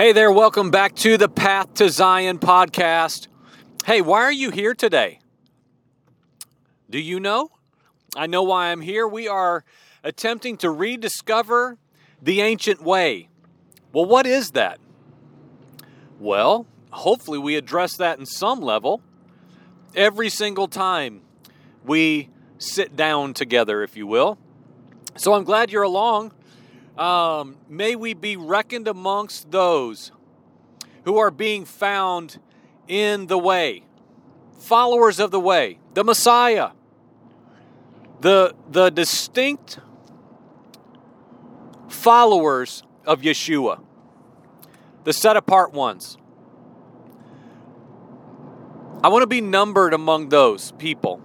Hey there, welcome back to the Path to Zion podcast. Hey, why are you here today? Do you know? I know why I'm here. We are attempting to rediscover the ancient way. Well, what is that? Well, hopefully, we address that in some level every single time we sit down together, if you will. So I'm glad you're along. Um, may we be reckoned amongst those who are being found in the way, followers of the way, the Messiah, the, the distinct followers of Yeshua, the set apart ones. I want to be numbered among those people.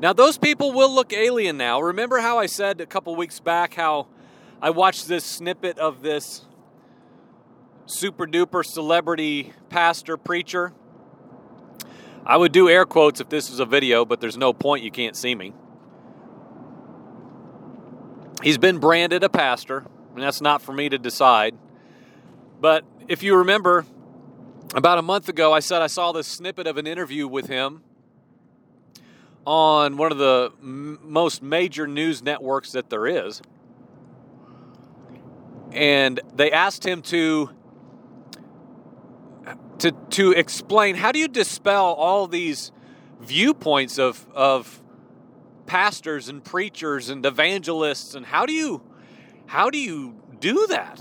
Now, those people will look alien now. Remember how I said a couple weeks back how I watched this snippet of this super duper celebrity pastor preacher? I would do air quotes if this was a video, but there's no point. You can't see me. He's been branded a pastor, and that's not for me to decide. But if you remember, about a month ago, I said I saw this snippet of an interview with him on one of the m- most major news networks that there is. And they asked him to to to explain how do you dispel all these viewpoints of of pastors and preachers and evangelists and how do you how do you do that?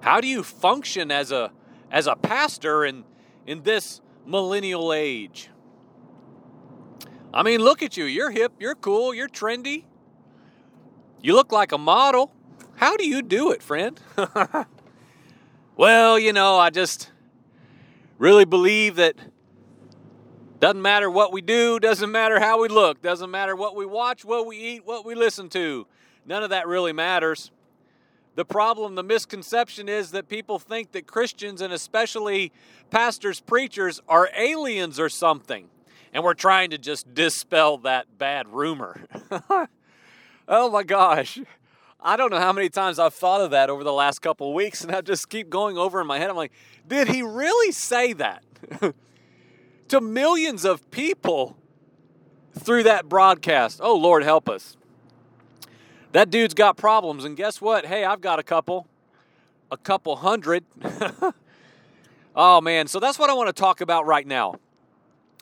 How do you function as a as a pastor in in this millennial age? I mean, look at you. You're hip, you're cool, you're trendy. You look like a model. How do you do it, friend? well, you know, I just really believe that doesn't matter what we do, doesn't matter how we look, doesn't matter what we watch, what we eat, what we listen to. None of that really matters. The problem, the misconception is that people think that Christians and especially pastors, preachers are aliens or something and we're trying to just dispel that bad rumor. oh my gosh. I don't know how many times I've thought of that over the last couple weeks, and I just keep going over in my head. I'm like, did he really say that to millions of people through that broadcast? Oh, Lord, help us. That dude's got problems, and guess what? Hey, I've got a couple, a couple hundred. oh, man. So that's what I want to talk about right now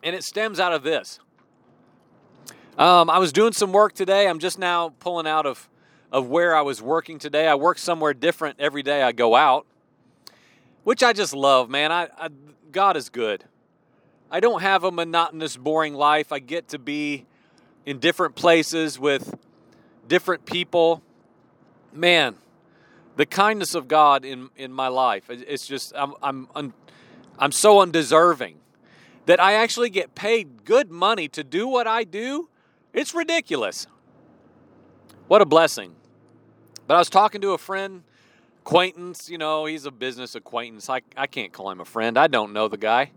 and it stems out of this. Um, I was doing some work today. I'm just now pulling out of, of where I was working today. I work somewhere different every day I go out, which I just love, man. I, I God is good. I don't have a monotonous, boring life. I get to be in different places with different people. Man, the kindness of God in, in my life, it's just, I'm, I'm, I'm so undeserving that I actually get paid good money to do what I do, it's ridiculous. What a blessing. But I was talking to a friend, acquaintance, you know, he's a business acquaintance. I, I can't call him a friend. I don't know the guy.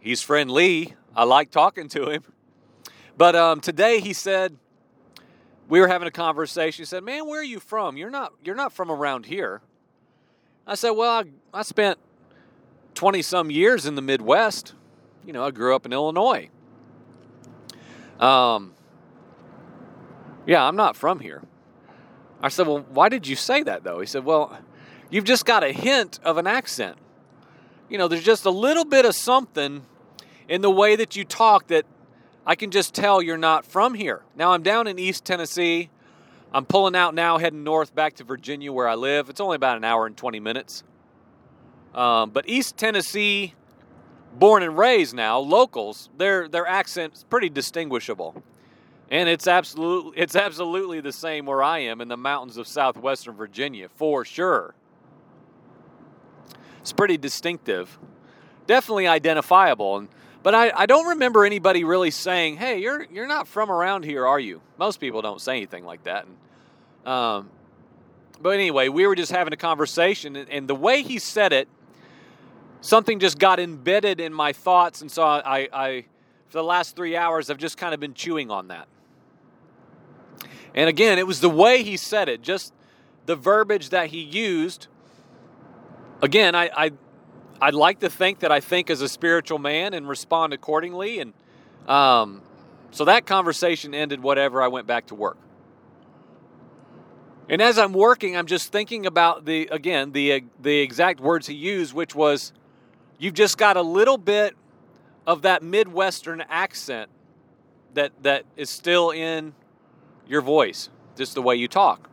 He's friendly. I like talking to him. But um, today he said, we were having a conversation. He said, "Man, where are you from? You're not you're not from around here." I said, "Well, I, I spent 20 some years in the Midwest. You know, I grew up in Illinois. Um, yeah, I'm not from here. I said, Well, why did you say that though? He said, Well, you've just got a hint of an accent. You know, there's just a little bit of something in the way that you talk that I can just tell you're not from here. Now, I'm down in East Tennessee. I'm pulling out now, heading north back to Virginia where I live. It's only about an hour and 20 minutes. Um, but East Tennessee, born and raised now, locals, their their accent's pretty distinguishable, and it's absolutely it's absolutely the same where I am in the mountains of southwestern Virginia for sure. It's pretty distinctive, definitely identifiable, and but I, I don't remember anybody really saying, "Hey, you're you're not from around here, are you?" Most people don't say anything like that. And, um, but anyway, we were just having a conversation, and, and the way he said it something just got embedded in my thoughts, and so I, I, for the last three hours, I've just kind of been chewing on that. And again, it was the way he said it, just the verbiage that he used again, I, I I'd like to think that I think as a spiritual man and respond accordingly. And um, so that conversation ended. Whatever, I went back to work. And as I'm working, I'm just thinking about the again the the exact words he used, which was, "You've just got a little bit of that Midwestern accent that that is still in your voice, just the way you talk."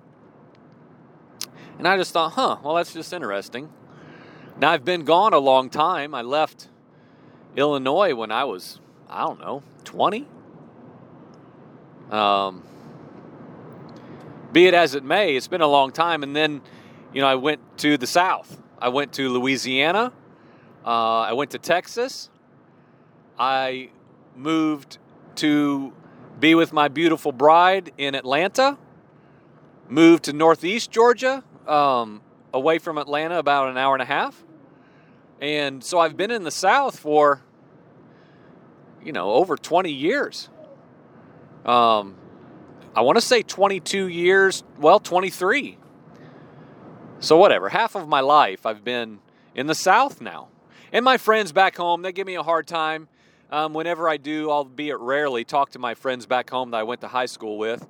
And I just thought, "Huh, well, that's just interesting." Now I've been gone a long time. I left Illinois when I was, I don't know, 20. Um, be it as it may, it's been a long time. And then, you know, I went to the South. I went to Louisiana. Uh, I went to Texas. I moved to be with my beautiful bride in Atlanta. Moved to Northeast Georgia, um, away from Atlanta, about an hour and a half. And so I've been in the South for, you know, over 20 years. Um, I want to say 22 years, well, 23. So, whatever, half of my life I've been in the South now. And my friends back home, they give me a hard time. Um, whenever I do, albeit rarely, talk to my friends back home that I went to high school with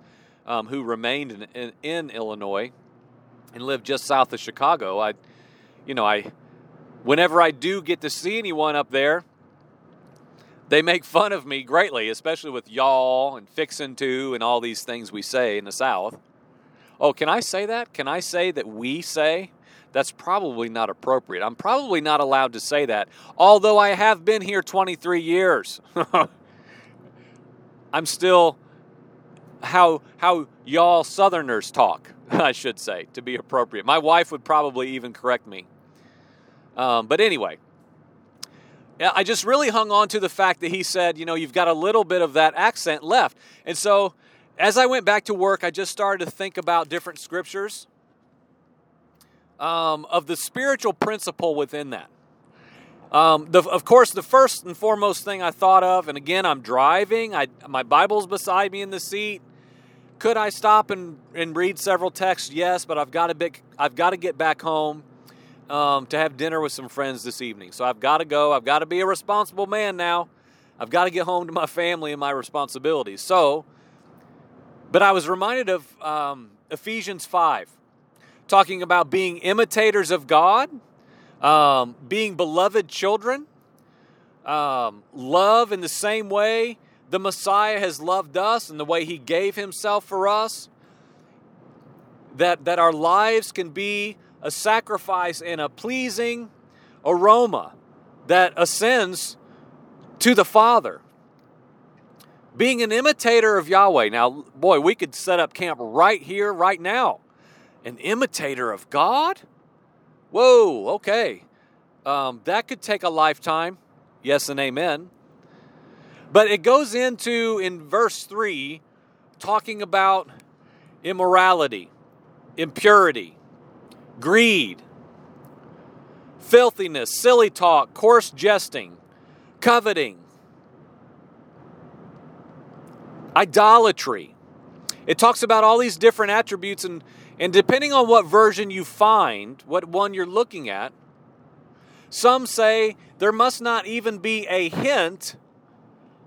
um, who remained in, in, in, Illinois and lived just south of Chicago. I, you know, I, whenever I do get to see anyone up there, they make fun of me greatly, especially with y'all and fixin' to and all these things we say in the South. Oh, can I say that? Can I say that we say? That's probably not appropriate. I'm probably not allowed to say that, although I have been here 23 years. I'm still how how y'all Southerners talk, I should say, to be appropriate. My wife would probably even correct me. Um, but anyway, I just really hung on to the fact that he said, you know, you've got a little bit of that accent left. And so as I went back to work, I just started to think about different scriptures um, of the spiritual principle within that. Um, the, of course, the first and foremost thing I thought of, and again, I'm driving, I, my Bible's beside me in the seat. Could I stop and, and read several texts? Yes, but I've got to be, I've got to get back home um, to have dinner with some friends this evening. So I've got to go. I've got to be a responsible man now. I've got to get home to my family and my responsibilities. So, but I was reminded of um, Ephesians 5, talking about being imitators of God, um, being beloved children, um, love in the same way the Messiah has loved us and the way he gave himself for us, that, that our lives can be a sacrifice and a pleasing aroma that ascends to the Father. Being an imitator of Yahweh. Now, boy, we could set up camp right here, right now. An imitator of God? Whoa, okay. Um, that could take a lifetime. Yes and amen. But it goes into, in verse 3, talking about immorality, impurity, greed, filthiness, silly talk, coarse jesting, coveting, idolatry. It talks about all these different attributes, and, and depending on what version you find, what one you're looking at, some say there must not even be a hint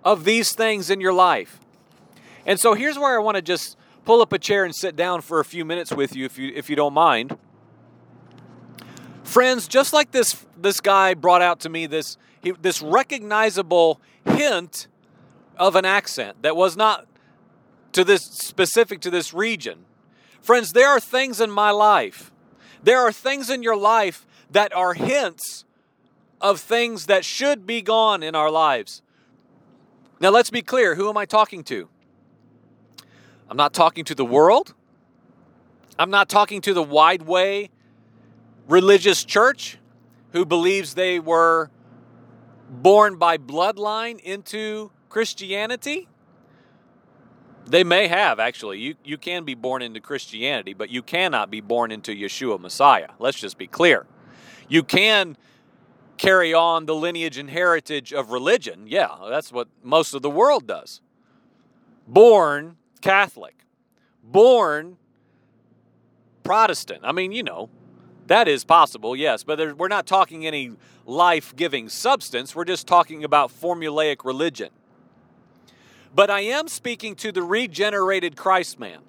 of these things in your life. And so here's where I want to just pull up a chair and sit down for a few minutes with you if you if you don't mind. Friends, just like this this guy brought out to me this he, this recognizable hint of an accent that was not to this specific to this region. Friends, there are things in my life. There are things in your life that are hints of things that should be gone in our lives. Now, let's be clear who am I talking to? I'm not talking to the world. I'm not talking to the wide way religious church who believes they were born by bloodline into Christianity. They may have, actually. You, you can be born into Christianity, but you cannot be born into Yeshua Messiah. Let's just be clear. You can carry on the lineage and heritage of religion. Yeah, that's what most of the world does. Born Catholic, born Protestant. I mean, you know, That is possible, yes, but there, we're not talking any life giving substance. We're just talking about formulaic religion. But I am speaking to the regenerated Christ man.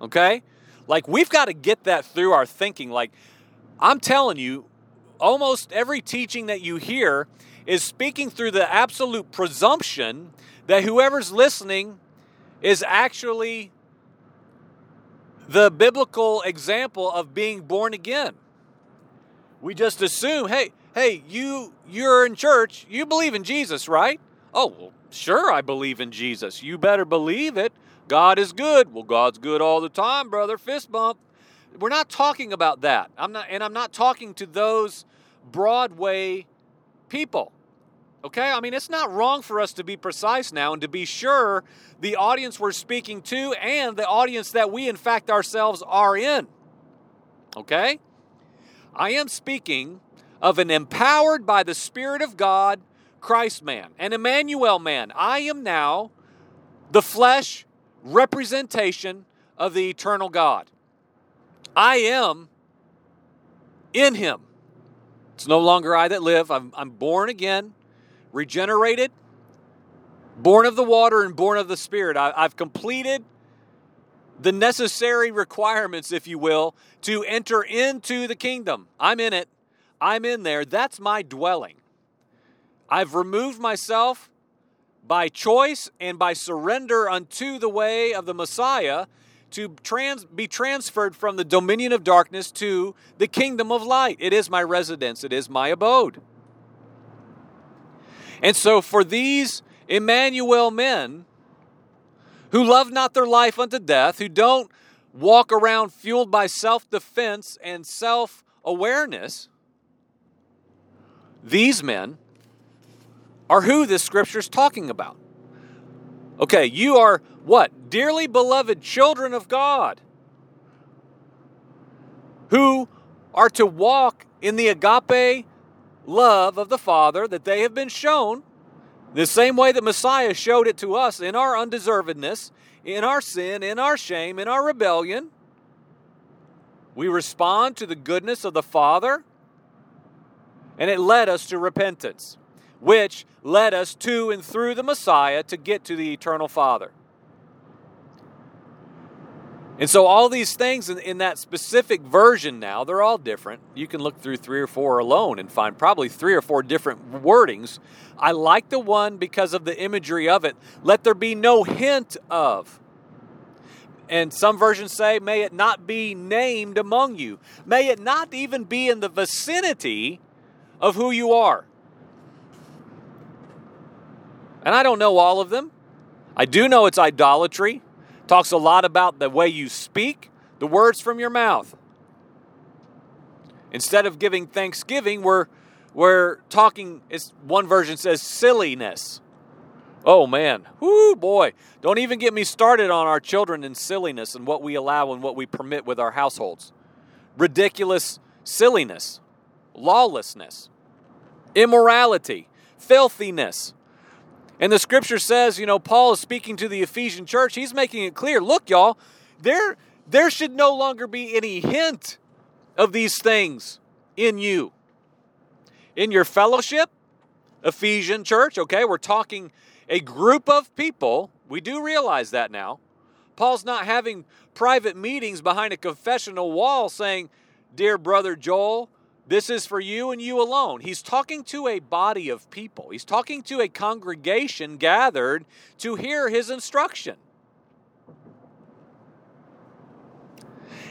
Okay? Like, we've got to get that through our thinking. Like, I'm telling you, almost every teaching that you hear is speaking through the absolute presumption that whoever's listening is actually the biblical example of being born again. We just assume, hey, hey, you you're in church, you believe in Jesus, right? Oh, well, sure I believe in Jesus. You better believe it. God is good. Well, God's good all the time, brother. Fist bump. We're not talking about that. I'm not and I'm not talking to those broad way people. Okay? I mean, it's not wrong for us to be precise now and to be sure the audience we're speaking to and the audience that we, in fact, ourselves are in. Okay? I am speaking of an empowered by the Spirit of God Christ man, an Emmanuel man. I am now the flesh representation of the eternal God. I am in him. It's no longer I that live. I'm, I'm born again regenerated, born of the water, and born of the Spirit. I, I've completed the necessary requirements, if you will, to enter into the kingdom. I'm in it. I'm in there. That's my dwelling. I've removed myself by choice and by surrender unto the way of the Messiah to trans, be transferred from the dominion of darkness to the kingdom of light. It is my residence, it is my abode. And so, for these Emmanuel men who love not their life unto death, who don't walk around fueled by self defense and self awareness, these men are who this scripture is talking about. Okay, you are what? Dearly beloved children of God who are to walk in the agape love of the Father that they have been shown, the same way that Messiah showed it to us in our undeservedness, in our sin, in our shame, in our rebellion. We respond to the goodness of the Father, and it led us to repentance, which led us to and through the Messiah to get to the eternal Father. And so, all these things in, in, that specific version now, they're all different. You can look through three or four alone and find probably three or four different wordings. I like the one because of the imagery of it. Let there be no hint of. And some versions say, may it not be named among you. May it not even be in the vicinity of who you are. And I don't know all of them. I do know it's idolatry. Talks a lot about the way you speak, the words from your mouth. Instead of giving thanksgiving, we're we're talking as one version says silliness. Oh man, whoo boy. Don't even get me started on our children and silliness and what we allow and what we permit with our households. Ridiculous silliness, lawlessness, immorality, filthiness, and the scripture says, you know, Paul is speaking to the Ephesian church. He's making it clear look, y'all, there, there should no longer be any hint of these things in you. In your fellowship, Ephesian church, okay, we're talking a group of people. We do realize that now. Paul's not having private meetings behind a confessional wall saying, Dear brother Joel, this is for you and you alone. He's talking to a body of people, he's talking to a congregation gathered to hear his instruction.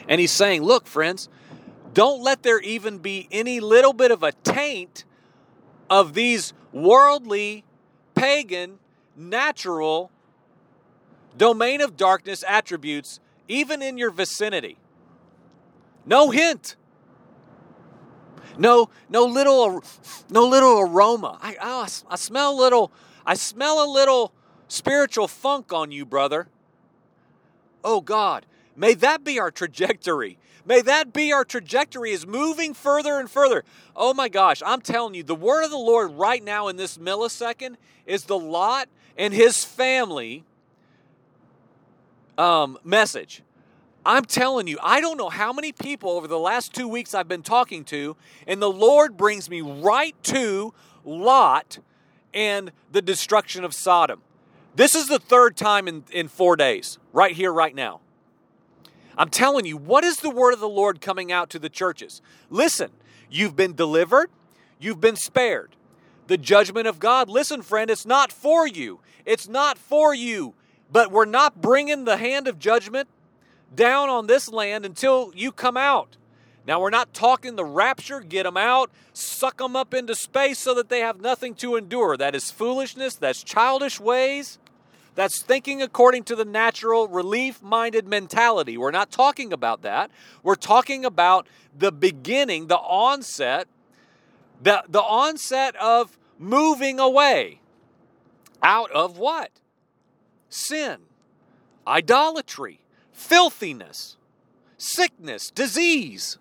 And he's saying, Look, friends, don't let there even be any little bit of a taint of these worldly, pagan, natural, domain of darkness attributes, even in your vicinity. No hint. No, no little, no little aroma. I, oh, I, smell little, I smell a little spiritual funk on you, brother. Oh God, may that be our trajectory. May that be our trajectory is moving further and further. Oh my gosh, I'm telling you, the word of the Lord right now in this millisecond is the Lot and his family um, message. I'm telling you, I don't know how many people over the last two weeks I've been talking to, and the Lord brings me right to Lot and the destruction of Sodom. This is the third time in, in four days, right here, right now. I'm telling you, what is the word of the Lord coming out to the churches? Listen, you've been delivered, you've been spared. The judgment of God, listen, friend, it's not for you. It's not for you. But we're not bringing the hand of judgment down on this land until you come out. Now, we're not talking the rapture, get them out, suck them up into space so that they have nothing to endure. That is foolishness, that's childish ways. That's thinking according to the natural, relief minded mentality. We're not talking about that. We're talking about the beginning, the onset, the, the onset of moving away out of what? Sin, idolatry, filthiness, sickness, disease,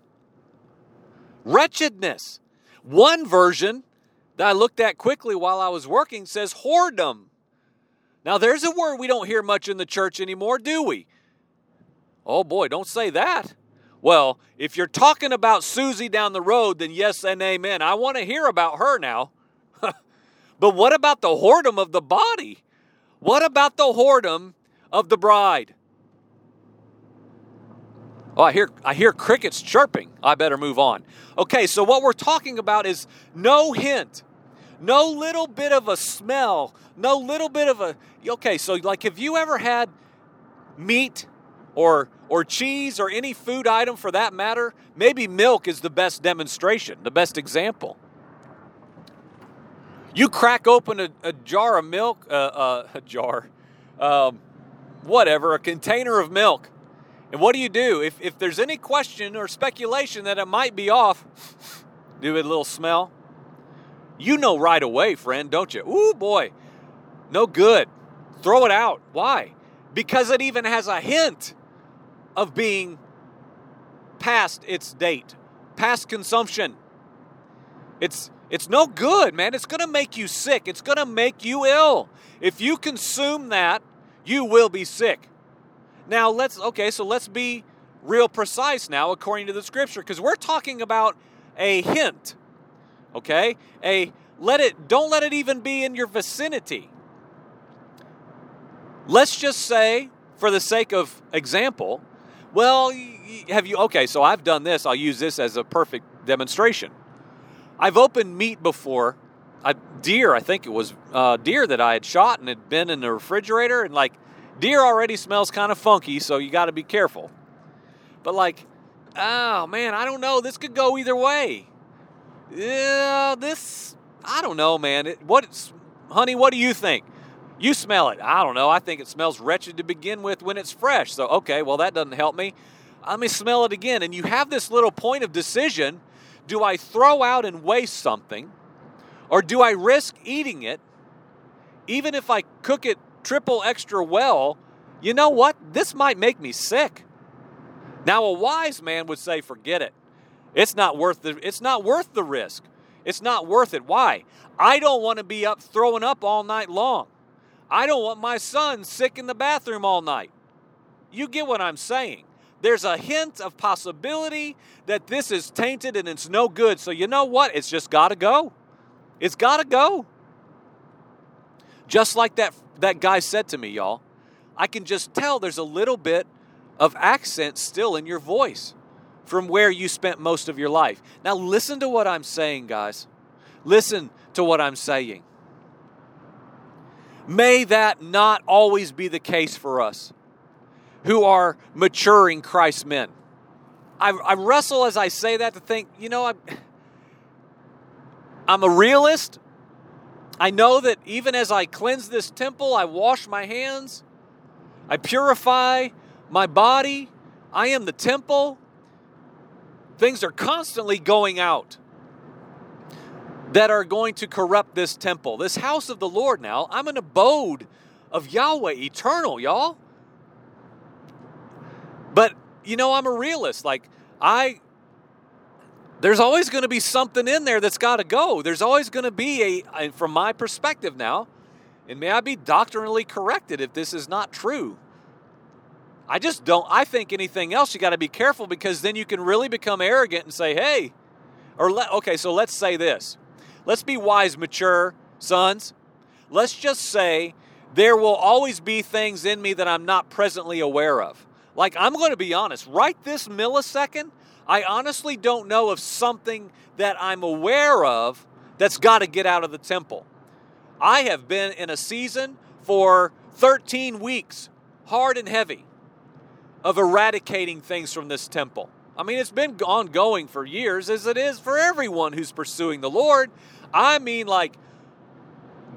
wretchedness. One version that I looked at quickly while I was working says whoredom. Now, there's a word we don't hear much in the church anymore, do we? Oh boy, don't say that. Well, if you're talking about Susie down the road, then yes and amen. I want to hear about her now. but what about the whoredom of the body? What about the whoredom of the bride? Oh, I hear I hear crickets chirping. I better move on. Okay, so what we're talking about is no hint no little bit of a smell, no little bit of a okay, so like have you ever had meat or or cheese or any food item for that matter? Maybe milk is the best demonstration, the best example. You crack open a, a jar of milk, uh, uh, a jar, um, whatever, a container of milk. And what do you do? If, if there's any question or speculation that it might be off, do a little smell you know right away, friend, don't you? Ooh, boy, no good. Throw it out. Why? Because it even has a hint of being past its date, past consumption. It's it's no good, man. It's going to make you sick. It's going to make you ill. If you consume that, you will be sick. Now, let's okay, so let's be real precise now according to the scripture because we're talking about a hint okay? A let it don't let it even be in your vicinity. Let's just say for the sake of example, well, have you okay, so I've done this. I'll use this as a perfect demonstration. I've opened meat before. A deer, I think it was uh, deer that I had shot and had been in the refrigerator, and like deer already smells kind of funky, so you got to be careful. But like, oh man, I don't know. This could go either way. Yeah, this I don't know, man. It, what, honey? What do you think? You smell it. I don't know. I think it smells wretched to begin with when it's fresh. So okay, well that doesn't help me. Let me smell it again. And you have this little point of decision: Do I throw out and waste something, or do I risk eating it, even if I cook it triple extra well? You know what? This might make me sick. Now, a wise man would say, forget it. It's not worth the it's not worth the risk. It's not worth it. Why? I don't want to be up throwing up all night long. I don't want my son sick in the bathroom all night. You get what I'm saying. There's a hint of possibility that this is tainted and it's no good. So you know what? It's just got to go. It's got to go. Just like that that guy said to me, y'all. I can just tell there's a little bit of accent still in your voice from where you spent most of your life. Now, listen to what I'm saying, guys. Listen to what I'm saying. May that not always be the case for us who are maturing Christ men. I, I wrestle as I say that to think, you know, I'm, I'm a realist. I know that even as I cleanse this temple, I wash my hands, I purify my body, I am the temple. Things are constantly going out that are going to corrupt this temple, this house of the Lord now. I'm an abode of Yahweh, eternal, y'all. But, you know, I'm a realist. Like, I. There's always going to be something in there that's got to go. There's always going to be a, from my perspective now, and may I be doctrinally corrected if this is not true. I just don't. I think anything else, you got to be careful because then you can really become arrogant and say, hey, or let, okay, so let's say this. Let's be wise, mature sons. Let's just say there will always be things in me that I'm not presently aware of. Like, I'm going to be honest, right this millisecond, I honestly don't know of something that I'm aware of that's got to get out of the temple. I have been in a season for 13 weeks, hard and heavy, of eradicating things from this temple. I mean, it's been ongoing for years, as it is for everyone who's pursuing the Lord. I mean, like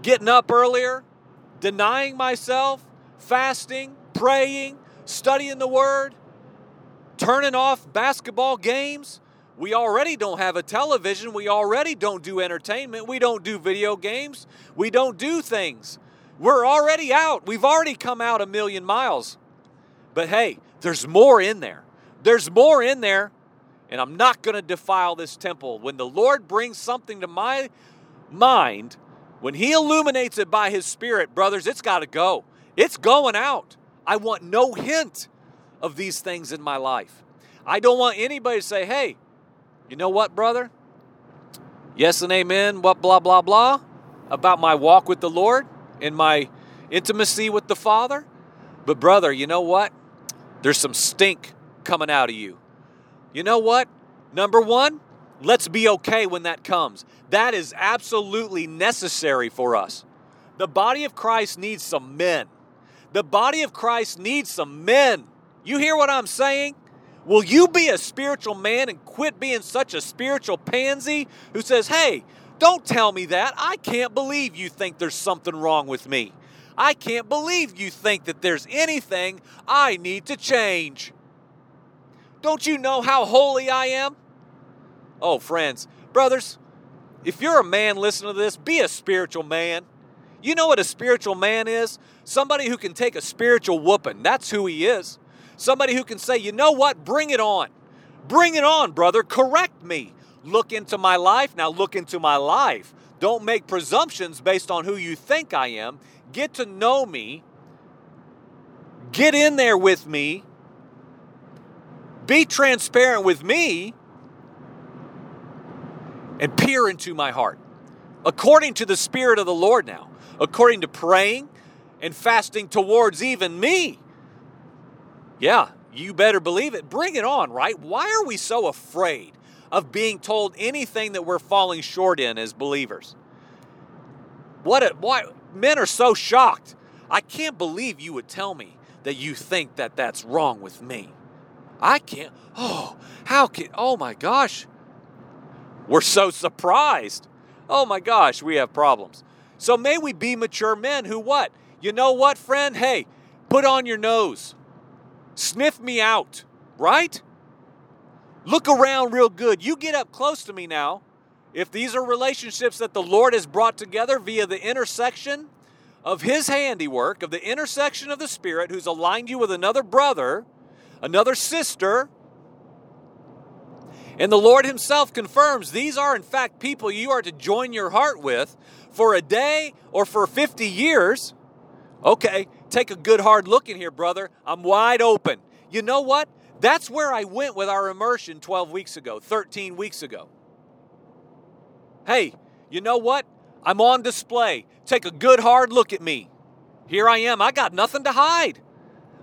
getting up earlier, denying myself, fasting, praying, studying the Word, turning off basketball games. We already don't have a television. We already don't do entertainment. We don't do video games. We don't do things. We're already out. We've already come out a million miles. But hey, there's more in there. There's more in there, and I'm not going to defile this temple. When the Lord brings something to my mind, when He illuminates it by His Spirit, brothers, it's got to go. It's going out. I want no hint of these things in my life. I don't want anybody to say, hey, you know what, brother? Yes and amen, what, blah, blah, blah, about my walk with the Lord and my intimacy with the Father. But, brother, you know what? There's some stink coming out of you. You know what? Number one, let's be okay when that comes. That is absolutely necessary for us. The body of Christ needs some men. The body of Christ needs some men. You hear what I'm saying? Will you be a spiritual man and quit being such a spiritual pansy who says, hey, don't tell me that. I can't believe you think there's something wrong with me. I can't believe you think that there's anything I need to change. Don't you know how holy I am? Oh, friends, brothers, if you're a man listening to this, be a spiritual man. You know what a spiritual man is? Somebody who can take a spiritual whooping. That's who he is. Somebody who can say, you know what? Bring it on. Bring it on, brother. Correct me. Look into my life. Now look into my life. Don't make presumptions based on who you think I am. Get to know me. Get in there with me be transparent with me and peer into my heart. According to the Spirit of the Lord now, according to praying and fasting towards even me. Yeah, you better believe it. Bring it on, right? Why are we so afraid of being told anything that we're falling short in as believers? What a, why men are so shocked. I can't believe you would tell me that you think that that's wrong with me. I can't. Oh, how can. Oh my gosh. We're so surprised. Oh my gosh, we have problems. So may we be mature men who what? You know what, friend? Hey, put on your nose. Sniff me out, right? Look around real good. You get up close to me now. If these are relationships that the Lord has brought together via the intersection of His handiwork, of the intersection of the Spirit, who's aligned you with another brother, another sister. And the Lord Himself confirms these are, in fact, people you are to join your heart with for a day or for 50 years. Okay, take a good hard look in here, brother. I'm wide open. You know what? That's where I went with our immersion 12 weeks ago, 13 weeks ago. Hey, you know what? I'm on display. Take a good hard look at me. Here I am. I got nothing to hide.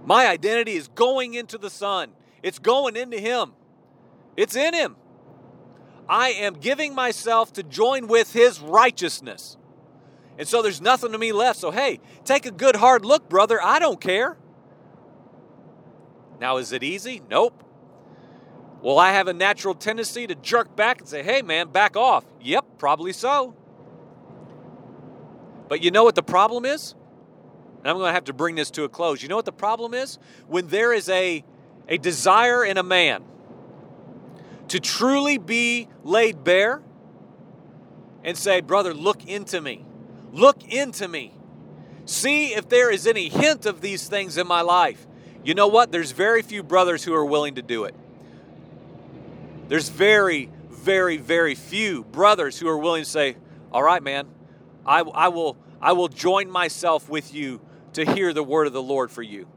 My identity is going into the Son, it's going into Him, it's in Him. I am giving myself to join with His righteousness. And so there's nothing to me left. So, hey, take a good hard look, brother. I don't care. Now, is it easy? Nope. Will I have a natural tendency to jerk back and say, hey, man, back off? Yep, probably so. But you know what the problem is? and I'm going to have to bring this to a close. You know what the problem is? When there is a, a desire in a man to truly be laid bare and say, Brother, look into me. Look into me. See if there is any hint of these things in my life. You know what? There's very few brothers who are willing to do it. There's very, very, very few brothers who are willing to say, All right, man, I, I, will, I will join myself with you to hear the word of the Lord for you.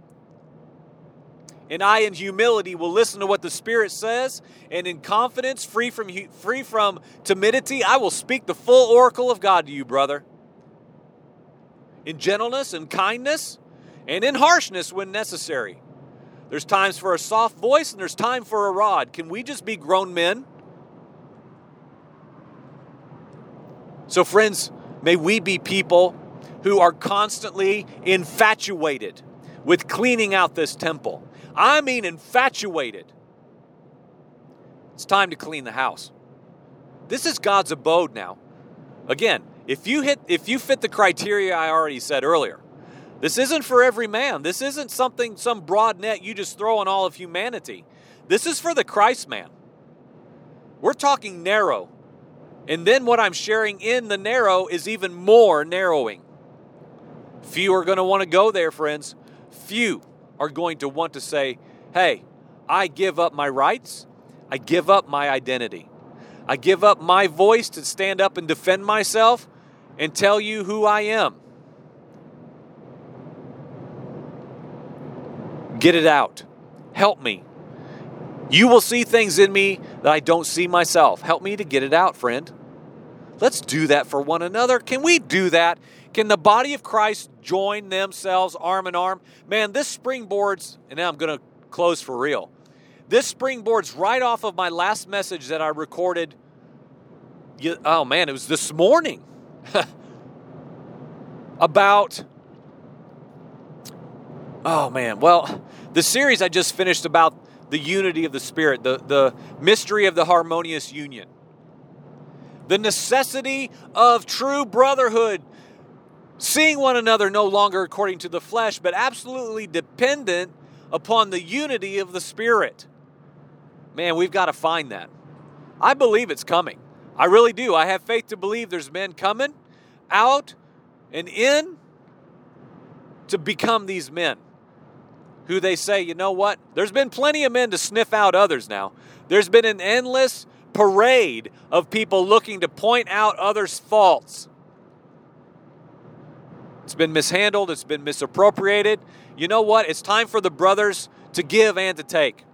and I in humility will listen to what the Spirit says, and in confidence, free from free from timidity, I will speak the full oracle of God to you, brother. In gentleness and kindness, and in harshness when necessary. There's times for a soft voice and there's time for a rod. Can we just be grown men? So, friends, may we be people who are constantly infatuated with cleaning out this temple. I mean, infatuated. It's time to clean the house. This is God's abode now. Again, if you hit if you fit the criteria I already said earlier, this isn't for every man. This isn't something some broad net you just throw on all of humanity. This is for the Christ man. We're talking narrow. And then what I'm sharing in the narrow is even more narrowing. Few are going to want to go there, friends. Few are going to want to say, hey, I give up my rights, I give up my identity, I give up my voice to stand up and defend myself and tell you who I am. Get it out. Help me. You will see things in me that I don't see myself. Help me to get it out, friend. Let's do that for one another. Can we do that? Can the body of Christ join themselves arm in arm? Man, this springboards, and now I'm going to close for real. This springboards right off of my last message that I recorded. Oh man, it was this morning about. Oh man, well, the series I just finished about the unity of the Spirit, the, the mystery of the harmonious union the necessity of true brotherhood, seeing one another no longer according to the flesh, but absolutely dependent upon the unity of the Spirit. Man, we've got to find that. I believe it's coming. I really do. I have faith to believe there's men coming out and in to become these men who they say, you know what? There's been plenty of men to sniff out others now. There's been an endless parade of people looking to point out others' faults. It's been mishandled, it's been misappropriated. You know what? It's time for the brothers to give and to take.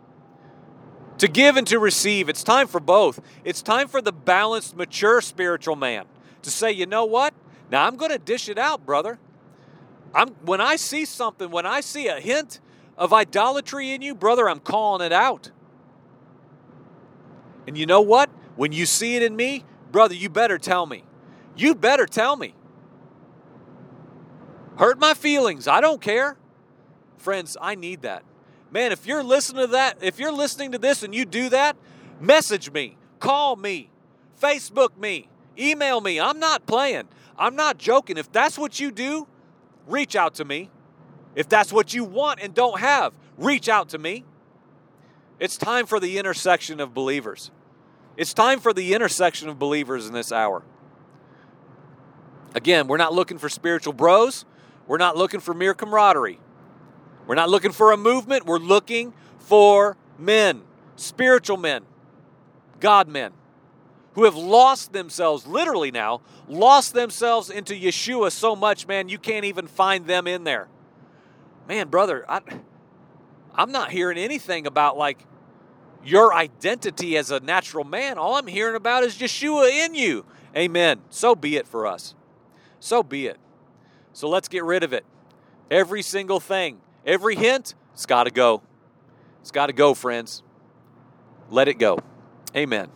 To give and to receive. It's time for both. It's time for the balanced, mature spiritual man to say, you know what? Now I'm going to dish it out, brother. I'm, when I see something, when I see a hint of idolatry in you, brother, I'm calling it out. And you know what? When you see it in me, brother, you better tell me. You better tell me. Hurt my feelings. I don't care. Friends, I need that. Man, if you're listening to that, if you're listening to this and you do that, message me, call me, Facebook me, email me. I'm not playing. I'm not joking. If that's what you do, reach out to me. If that's what you want and don't have, reach out to me. It's time for the intersection of believers. It's time for the intersection of believers in this hour. Again, we're not looking for spiritual bros. We're not looking for mere camaraderie. We're not looking for a movement. We're looking for men, spiritual men, God men, who have lost themselves, literally now, lost themselves into Yeshua so much, man, you can't even find them in there. Man, brother, I, I'm not hearing anything about like your identity as a natural man. All I'm hearing about is Yeshua in you. Amen. So be it for us. So be it. So let's get rid of it. Every single thing, every hint, it's got to go. It's got to go, friends. Let it go. Amen.